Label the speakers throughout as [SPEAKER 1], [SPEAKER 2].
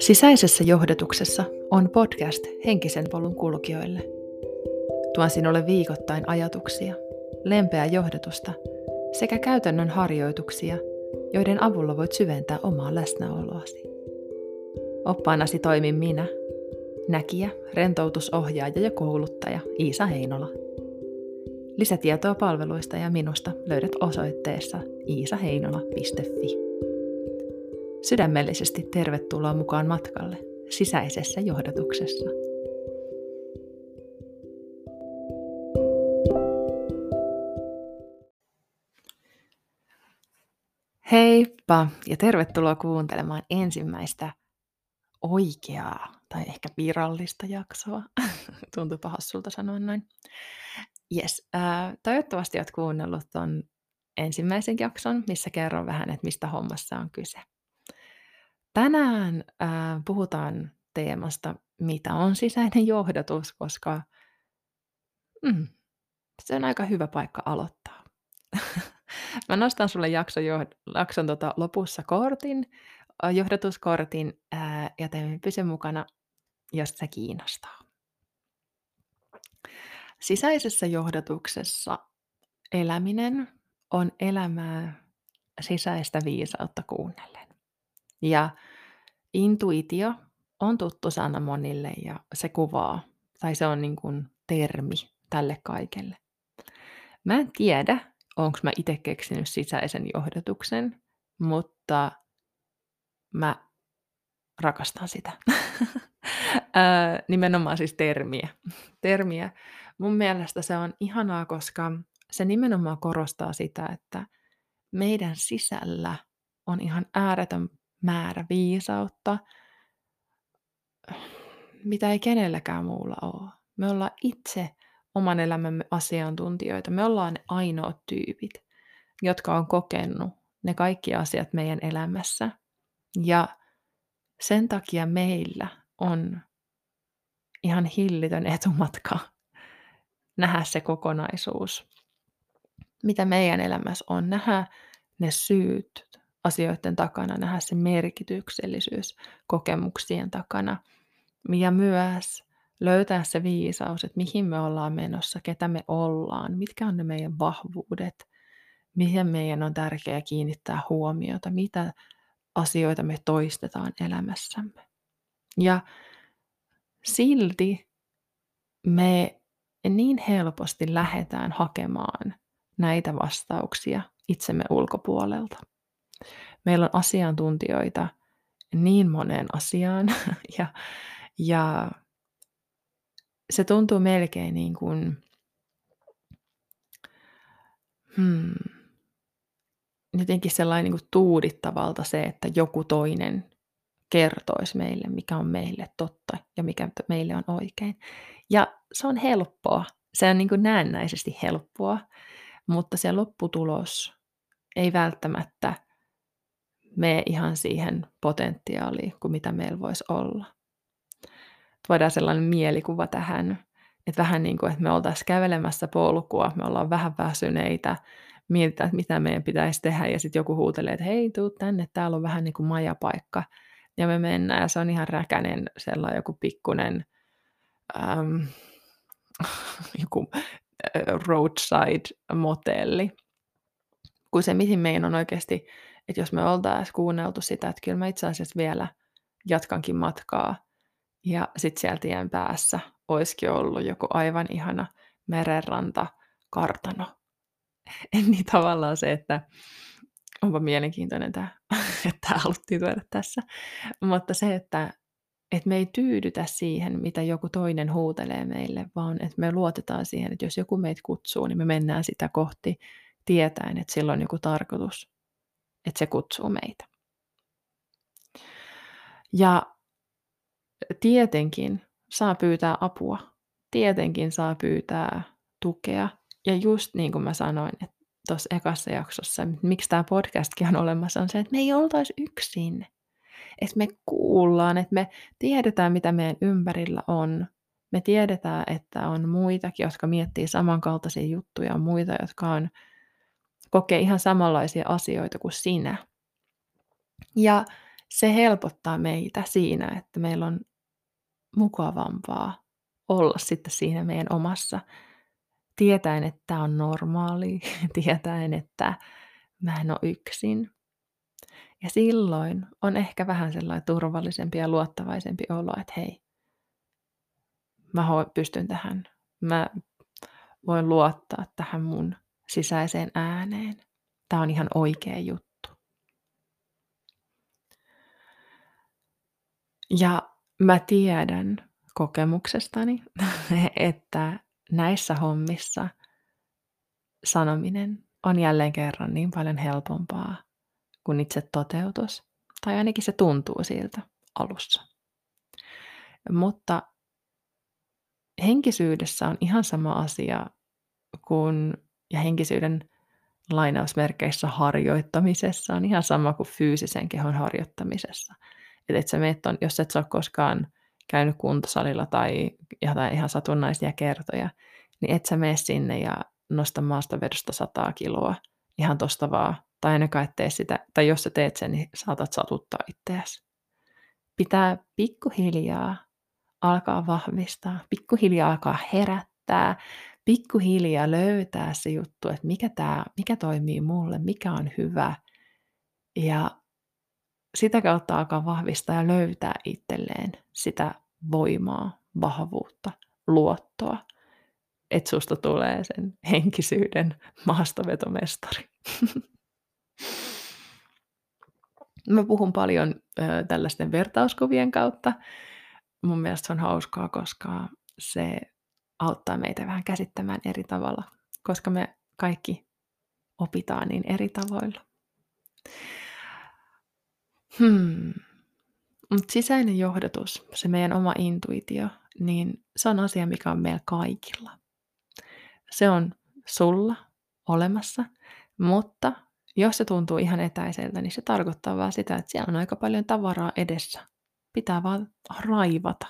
[SPEAKER 1] Sisäisessä johdatuksessa on podcast henkisen polun kulkijoille. Tuon sinulle viikoittain ajatuksia, lempeää johdatusta sekä käytännön harjoituksia, joiden avulla voit syventää omaa läsnäoloasi. Oppaanasi toimin minä, näkijä, rentoutusohjaaja ja kouluttaja Iisa Heinola. Lisätietoa palveluista ja minusta löydät osoitteessa iisaheinola.fi. Sydämellisesti tervetuloa mukaan matkalle sisäisessä johdatuksessa. Heippa ja tervetuloa kuuntelemaan ensimmäistä oikeaa tai ehkä virallista jaksoa. Tuntuu hassulta sanoa noin. Yes, äh, toivottavasti olet kuunnellut ton ensimmäisen jakson, missä kerron vähän, että mistä hommassa on kyse. Tänään äh, puhutaan teemasta, mitä on sisäinen johdatus, koska mm, se on aika hyvä paikka aloittaa. Mä nostan sulle jakson, jakson tota, lopussa kortin, johdatuskortin, ää, ja teemme pysy mukana, jos se kiinnostaa. Sisäisessä johdatuksessa eläminen on elämää sisäistä viisautta kuunnellen. Ja intuitio on tuttu sana monille ja se kuvaa, tai se on niin kuin termi tälle kaikelle. Mä en tiedä, onko mä itse keksinyt sisäisen johdatuksen, mutta mä rakastan sitä. nimenomaan siis termiä. termiä. Mun mielestä se on ihanaa, koska se nimenomaan korostaa sitä, että meidän sisällä on ihan ääretön määrä viisautta, mitä ei kenelläkään muulla ole. Me ollaan itse oman elämämme asiantuntijoita. Me ollaan ne ainoat tyypit, jotka on kokenut ne kaikki asiat meidän elämässä. Ja sen takia meillä on ihan hillitön etumatka nähdä se kokonaisuus, mitä meidän elämässä on, nähdä ne syyt, asioiden takana, nähdä se merkityksellisyys kokemuksien takana ja myös löytää se viisaus, että mihin me ollaan menossa, ketä me ollaan, mitkä on ne meidän vahvuudet, mihin meidän on tärkeää kiinnittää huomiota, mitä asioita me toistetaan elämässämme. Ja silti me niin helposti lähdetään hakemaan näitä vastauksia itsemme ulkopuolelta. Meillä on asiantuntijoita niin moneen asiaan ja, ja se tuntuu melkein niin kuin, hmm, jotenkin sellainen niin kuin tuudittavalta se, että joku toinen kertoisi meille, mikä on meille totta ja mikä meille on oikein. Ja se on helppoa. Se on niin kuin näennäisesti helppoa, mutta se lopputulos ei välttämättä mene ihan siihen potentiaaliin kuin mitä meillä voisi olla. Voidaan sellainen mielikuva tähän, että vähän niin kuin, että me oltaisiin kävelemässä polkua, me ollaan vähän väsyneitä, mietitään, että mitä meidän pitäisi tehdä, ja sitten joku huutelee, että hei, tuu tänne, täällä on vähän niin kuin majapaikka. Ja me mennään, ja se on ihan räkänen sellainen joku pikkunen äm, joku roadside-motelli. Kun se, mihin meidän on oikeasti että jos me oltaisiin kuunneltu sitä, että kyllä mä itse asiassa vielä jatkankin matkaa, ja sitten sieltä tien päässä olisikin ollut joku aivan ihana merenranta, kartano. niin tavallaan se, että onpa mielenkiintoinen tämä, että tämä haluttiin tuoda tässä. Mutta se, että, että me ei tyydytä siihen, mitä joku toinen huutelee meille, vaan että me luotetaan siihen, että jos joku meitä kutsuu, niin me mennään sitä kohti tietäen, että sillä on joku tarkoitus että se kutsuu meitä. Ja tietenkin saa pyytää apua. Tietenkin saa pyytää tukea. Ja just niin kuin mä sanoin, tuossa ekassa jaksossa, miksi tämä podcastkin on olemassa, on se, että me ei oltaisi yksin. Että me kuullaan, että me tiedetään, mitä meidän ympärillä on. Me tiedetään, että on muitakin, jotka miettii samankaltaisia juttuja, on muita, jotka on kokee ihan samanlaisia asioita kuin sinä. Ja se helpottaa meitä siinä, että meillä on mukavampaa olla sitten siinä meidän omassa, tietäen, että tämä on normaali, tietäen, että mä en ole yksin. Ja silloin on ehkä vähän sellainen turvallisempi ja luottavaisempi olo, että hei, mä pystyn tähän. Mä voin luottaa tähän mun sisäiseen ääneen. Tämä on ihan oikea juttu. Ja mä tiedän kokemuksestani, että näissä hommissa sanominen on jälleen kerran niin paljon helpompaa kuin itse toteutus. Tai ainakin se tuntuu siltä alussa. Mutta henkisyydessä on ihan sama asia kuin, ja henkisyyden lainausmerkeissä harjoittamisessa on ihan sama kuin fyysisen kehon harjoittamisessa. Että et sä on, jos et sä ole koskaan käynyt kuntosalilla tai jotain ihan satunnaisia kertoja, niin et sä mene sinne ja nosta maastavedosta sataa kiloa ihan tosta vaan. Tai ainakaan et tee sitä, tai jos sä teet sen, niin saatat satuttaa itseäsi. Pitää pikkuhiljaa alkaa vahvistaa, pikkuhiljaa alkaa herättää, pikkuhiljaa löytää se juttu, että mikä, tää, mikä toimii mulle, mikä on hyvä. Ja sitä kautta alkaa vahvistaa ja löytää itselleen sitä voimaa, vahvuutta, luottoa, että susta tulee sen henkisyyden maastovetomestari. Mä puhun paljon ö, tällaisten vertauskuvien kautta. Mun mielestä se on hauskaa, koska se auttaa meitä vähän käsittämään eri tavalla, koska me kaikki opitaan niin eri tavoilla. Hmm. Mutta sisäinen johdatus, se meidän oma intuitio, niin se on asia, mikä on meillä kaikilla. Se on sulla olemassa, mutta jos se tuntuu ihan etäiseltä, niin se tarkoittaa vaan sitä, että siellä on aika paljon tavaraa edessä. Pitää vaan raivata.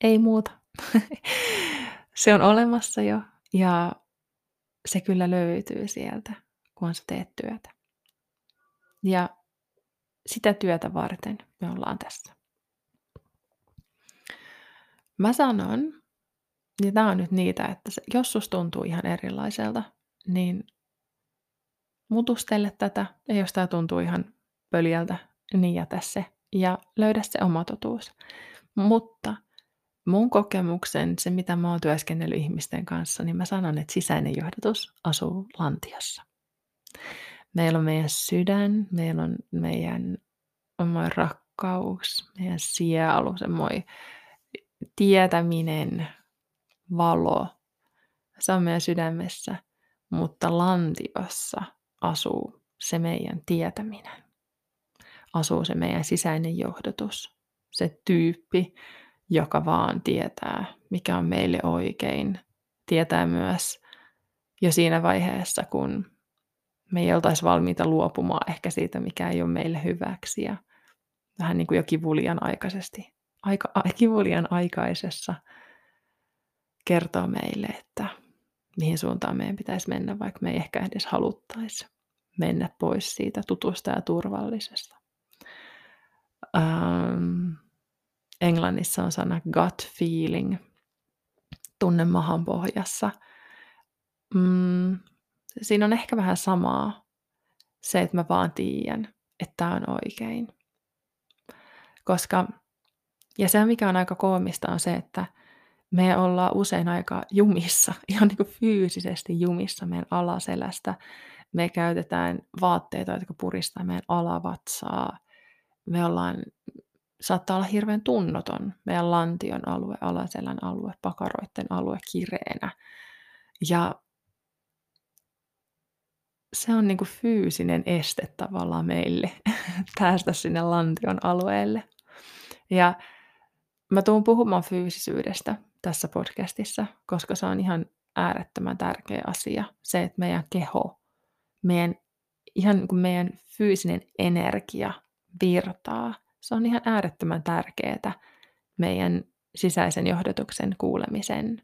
[SPEAKER 1] Ei muuta. se on olemassa jo ja se kyllä löytyy sieltä, kun sä teet työtä. Ja sitä työtä varten me ollaan tässä. Mä sanon, ja tämä on nyt niitä, että jos sus tuntuu ihan erilaiselta, niin mutustele tätä, ja jos tämä tuntuu ihan pöljältä, niin jätä se ja löydä se oma totuus. Mutta mun kokemuksen, se mitä mä oon työskennellyt ihmisten kanssa, niin mä sanon, että sisäinen johdatus asuu lantiossa. Meillä on meidän sydän, meillä on meidän oma rakkaus, meidän sielu, semmoinen tietäminen, valo. Se on meidän sydämessä, mutta lantiossa asuu se meidän tietäminen. Asuu se meidän sisäinen johdatus. Se tyyppi, joka vaan tietää, mikä on meille oikein. Tietää myös jo siinä vaiheessa, kun me ei oltaisi valmiita luopumaan ehkä siitä, mikä ei ole meille hyväksi. Ja vähän niin kuin jo kivulian aikaisesti, aika, kivulian aikaisessa kertoo meille, että mihin suuntaan meidän pitäisi mennä, vaikka me ei ehkä edes haluttaisi mennä pois siitä tutusta ja turvallisesta. Ähm, Englannissa on sana gut feeling, tunne mahan pohjassa. Mm, siinä on ehkä vähän samaa se, että mä vaan tiedän, että tämä on oikein. Koska, ja se mikä on aika koomista on se, että me ollaan usein aika jumissa, ihan niin kuin fyysisesti jumissa meidän alaselästä. Me käytetään vaatteita, jotka puristaa meidän alavatsaa. Me ollaan, saattaa olla hirveän tunnoton meidän lantion alue, alaselän alue, pakaroiden alue kireenä. Ja se on niin kuin fyysinen este tavallaan meille päästä sinne lantion alueelle. Ja mä tuun puhumaan fyysisyydestä tässä podcastissa, koska se on ihan äärettömän tärkeä asia. Se, että meidän keho, meidän, ihan niin kuin meidän fyysinen energia virtaa. Se on ihan äärettömän tärkeää meidän sisäisen johdatuksen kuulemisen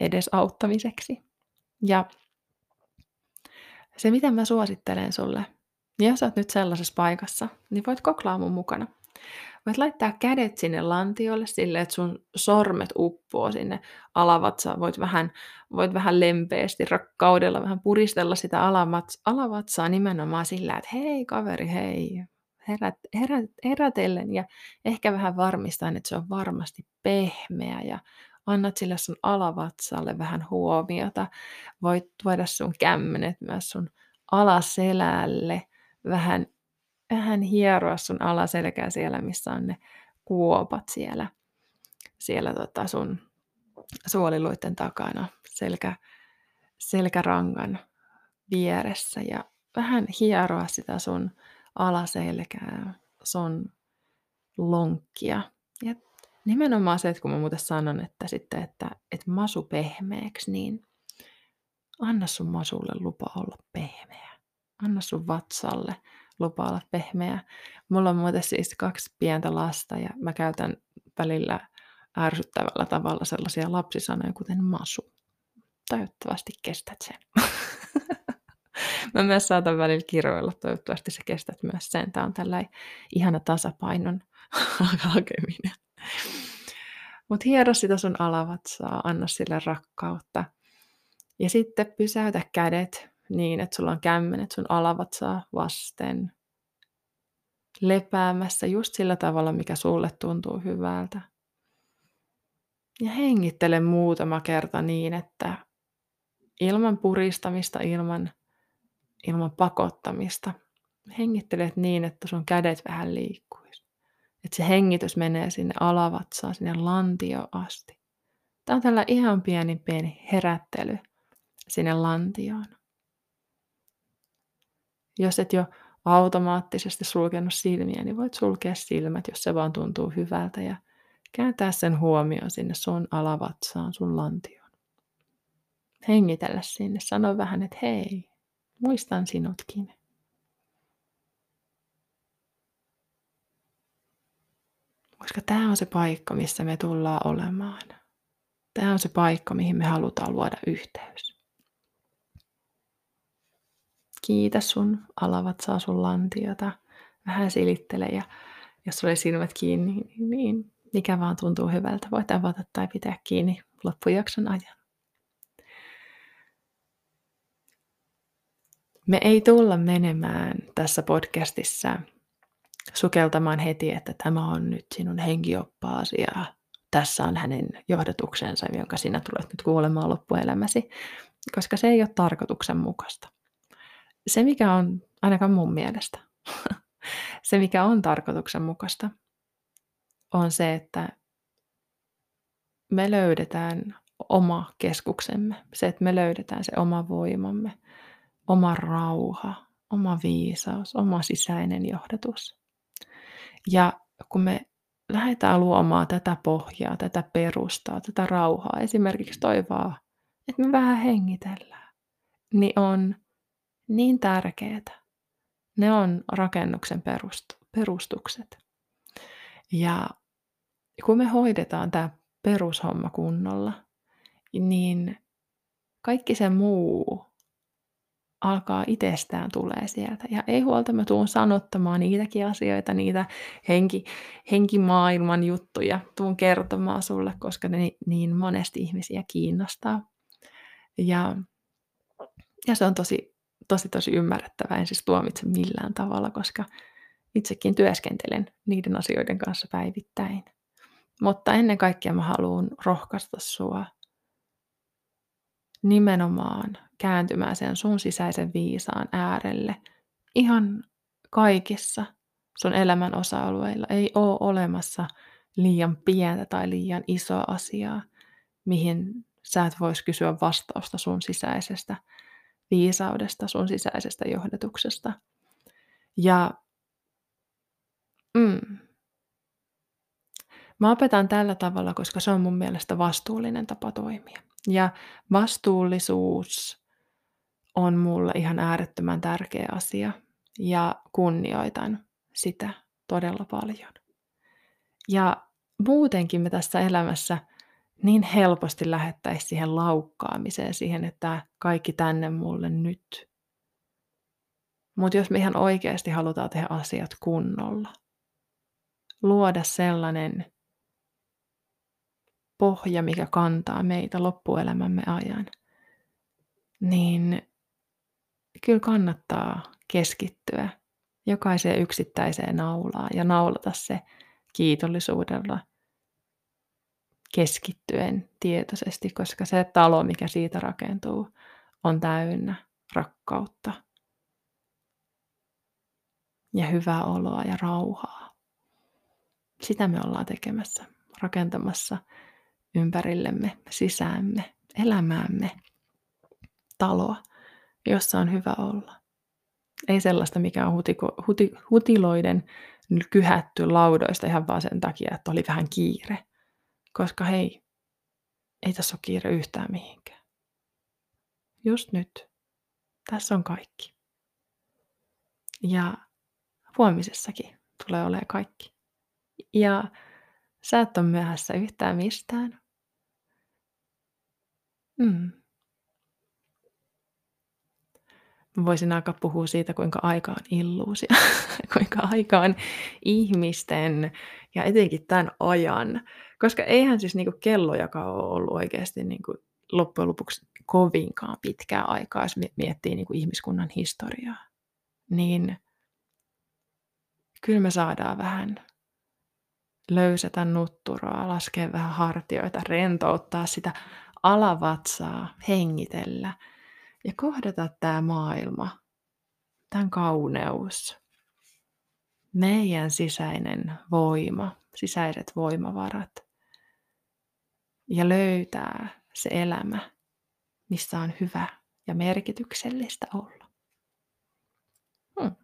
[SPEAKER 1] edesauttamiseksi. Ja se, mitä mä suosittelen sulle Ja jos olet nyt sellaisessa paikassa, niin voit koklaa mun mukana. Voit laittaa kädet sinne lantiolle silleen, että sun sormet uppoo sinne alavatsaan. Voit vähän, voit vähän lempeästi, rakkaudella vähän puristella sitä alavatsaa nimenomaan sillä, että hei kaveri, hei, herät, herät, herätellen ja ehkä vähän varmistaa, että se on varmasti pehmeä ja annat sille sun alavatsalle vähän huomiota. Voit tuoda sun kämmenet myös sun alaselälle, vähän, vähän hieroa sun alaselkää siellä, missä on ne kuopat siellä, siellä tota sun suoliluiden takana, selkä, selkärangan vieressä ja vähän hieroa sitä sun alaselkää, sun lonkkia. Ja nimenomaan se, että kun mä muuten sanon, että sitten, että, että masu pehmeäksi, niin anna sun masulle lupa olla pehmeä. Anna sun vatsalle lupa olla pehmeä. Mulla on muuten siis kaksi pientä lasta ja mä käytän välillä ärsyttävällä tavalla sellaisia lapsisanoja kuten masu. Toivottavasti kestät sen. Mä myös saatan välillä kiroilla, toivottavasti sä kestät myös sen. Tää on tällainen ihana tasapainon hakeminen. Mutta hiero sitä sun alavatsaa, anna sille rakkautta. Ja sitten pysäytä kädet niin, että sulla on kämmenet sun alavatsaa vasten. Lepäämässä just sillä tavalla, mikä sulle tuntuu hyvältä. Ja hengittele muutama kerta niin, että ilman puristamista, ilman ilman pakottamista. Hengittelet niin, että sun kädet vähän liikkuisi. Että se hengitys menee sinne alavatsaan, sinne lantio asti. Tämä on tällä ihan pieni pieni herättely sinne lantioon. Jos et jo automaattisesti sulkenut silmiä, niin voit sulkea silmät, jos se vaan tuntuu hyvältä ja kääntää sen huomioon sinne sun alavatsaan, sun lantioon. Hengitellä sinne, sano vähän, että hei, Muistan sinutkin. Koska tämä on se paikka, missä me tullaan olemaan. Tämä on se paikka, mihin me halutaan luoda yhteys. Kiitä sun alavatsaa sun lantiota. Vähän silittele ja jos sulla silmät kiinni, niin, niin mikä vaan tuntuu hyvältä. Voit avata tai pitää kiinni loppujakson ajan. Me ei tulla menemään tässä podcastissa sukeltamaan heti, että tämä on nyt sinun henkioppaasi ja tässä on hänen johdatuksensa, jonka sinä tulet nyt kuulemaan loppuelämäsi, koska se ei ole tarkoituksenmukaista. Se, mikä on, ainakaan mun mielestä, se, mikä on tarkoituksenmukaista, on se, että me löydetään oma keskuksemme, se, että me löydetään se oma voimamme, oma rauha, oma viisaus, oma sisäinen johdatus. Ja kun me lähdetään luomaan tätä pohjaa, tätä perustaa, tätä rauhaa, esimerkiksi toivoa, että me vähän hengitellään, niin on niin tärkeää. Ne on rakennuksen perustukset. Ja kun me hoidetaan tämä perushomma kunnolla, niin kaikki se muu alkaa itsestään tulee sieltä. Ja ei huolta, mä tuun sanottamaan niitäkin asioita, niitä henki, henkimaailman juttuja, tuun kertomaan sulle, koska ne niin monesti ihmisiä kiinnostaa. Ja, ja se on tosi, tosi, tosi ymmärrettävää, en siis tuomitse millään tavalla, koska itsekin työskentelen niiden asioiden kanssa päivittäin. Mutta ennen kaikkea mä haluan rohkaista sua nimenomaan kääntymään sen sun sisäisen viisaan äärelle ihan kaikissa sun elämän osa-alueilla. Ei ole olemassa liian pientä tai liian isoa asiaa, mihin sä et vois kysyä vastausta sun sisäisestä viisaudesta, sun sisäisestä johdatuksesta. Ja mm, mä opetan tällä tavalla, koska se on mun mielestä vastuullinen tapa toimia. Ja vastuullisuus on mulle ihan äärettömän tärkeä asia ja kunnioitan sitä todella paljon. Ja muutenkin me tässä elämässä niin helposti lähettäisiin siihen laukkaamiseen, siihen, että kaikki tänne mulle nyt. Mutta jos me ihan oikeasti halutaan tehdä asiat kunnolla, luoda sellainen pohja, mikä kantaa meitä loppuelämämme ajan, niin kyllä kannattaa keskittyä jokaiseen yksittäiseen naulaan ja naulata se kiitollisuudella keskittyen tietoisesti, koska se talo, mikä siitä rakentuu, on täynnä rakkautta ja hyvää oloa ja rauhaa. Sitä me ollaan tekemässä, rakentamassa ympärillemme, sisäämme, elämäämme taloa, jossa on hyvä olla. Ei sellaista, mikä on hutiko, huti, hutiloiden kyhätty laudoista ihan vaan sen takia, että oli vähän kiire. Koska hei, ei tässä ole kiire yhtään mihinkään. Just nyt. Tässä on kaikki. Ja huomisessakin tulee olemaan kaikki. Ja sä et ole myöhässä yhtään mistään. Mm. voisin alkaa puhua siitä, kuinka aika on illuusia, kuinka aika on ihmisten ja etenkin tämän ajan. Koska eihän siis niinku kellojakaan ole ollut oikeasti niinku loppujen lopuksi kovinkaan pitkää aikaa, jos miettii niinku ihmiskunnan historiaa. Niin kyllä me saadaan vähän löysätä nutturaa, laskea vähän hartioita, rentouttaa sitä alavatsaa, hengitellä – ja kohdata tämä maailma, tämän kauneus, meidän sisäinen voima, sisäiset voimavarat ja löytää se elämä, missä on hyvä ja merkityksellistä olla. Hmm.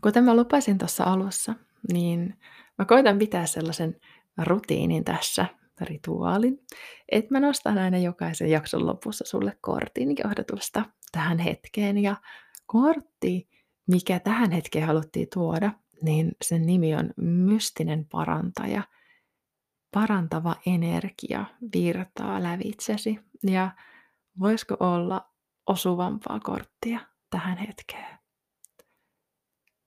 [SPEAKER 1] Kuten mä lupasin tuossa alussa, niin mä koitan pitää sellaisen rutiinin tässä, rituaalin, että mä nostan aina jokaisen jakson lopussa sulle kortin johdatusta tähän hetkeen. Ja kortti, mikä tähän hetkeen haluttiin tuoda, niin sen nimi on mystinen parantaja. Parantava energia virtaa lävitsesi. Ja voisiko olla osuvampaa korttia tähän hetkeen?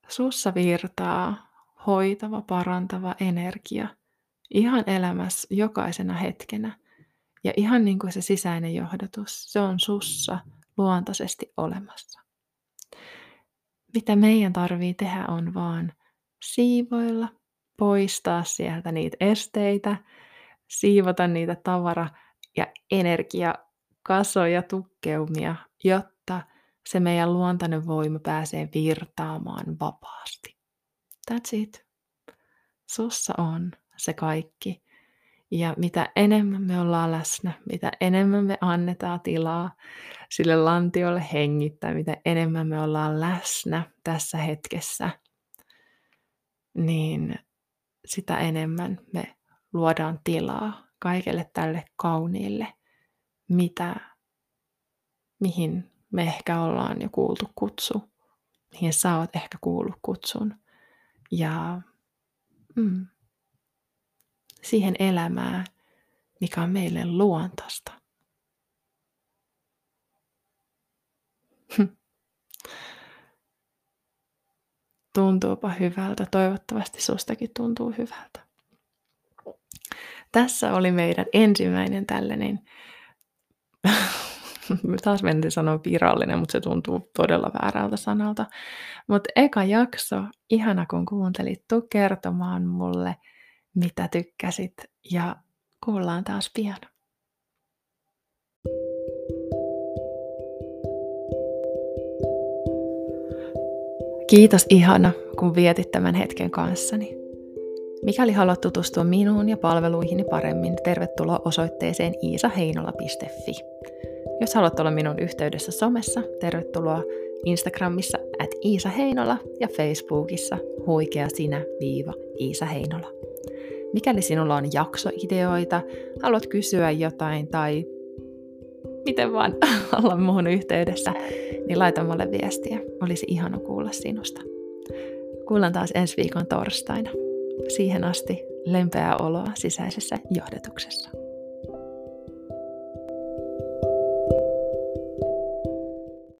[SPEAKER 1] Sussa virtaa hoitava, parantava energia – ihan elämässä jokaisena hetkenä. Ja ihan niin kuin se sisäinen johdatus, se on sussa luontaisesti olemassa. Mitä meidän tarvii tehdä on vaan siivoilla, poistaa sieltä niitä esteitä, siivota niitä tavara- ja energiakasoja, tukkeumia, jotta se meidän luontainen voima pääsee virtaamaan vapaasti. That's it. Sussa on se kaikki. Ja mitä enemmän me ollaan läsnä, mitä enemmän me annetaan tilaa sille lantiolle hengittää, mitä enemmän me ollaan läsnä tässä hetkessä, niin sitä enemmän me luodaan tilaa kaikelle tälle kauniille, mitä, mihin me ehkä ollaan jo kuultu kutsu, mihin sä oot ehkä kuullut kutsun. Ja mm, siihen elämään, mikä on meille luontaista. Tuntuupa hyvältä. Toivottavasti sustakin tuntuu hyvältä. Tässä oli meidän ensimmäinen tällainen, taas mentiin sanoa virallinen, mutta se tuntuu todella väärältä sanalta. Mutta eka jakso, ihana kun kuuntelit, tuu kertomaan mulle – mitä tykkäsit ja kuullaan taas pian. Kiitos ihana, kun vietit tämän hetken kanssani. Mikäli haluat tutustua minuun ja palveluihini paremmin, tervetuloa osoitteeseen iisaheinola.fi. Jos haluat olla minun yhteydessä somessa, tervetuloa Instagramissa at Iisa Heinola ja Facebookissa huikea sinä viiva Iisa Heinola. Mikäli sinulla on jaksoideoita, haluat kysyä jotain tai miten vaan olla muun yhteydessä, niin laita mulle viestiä. Olisi ihana kuulla sinusta. Kuullaan taas ensi viikon torstaina. Siihen asti lempeää oloa sisäisessä johdatuksessa.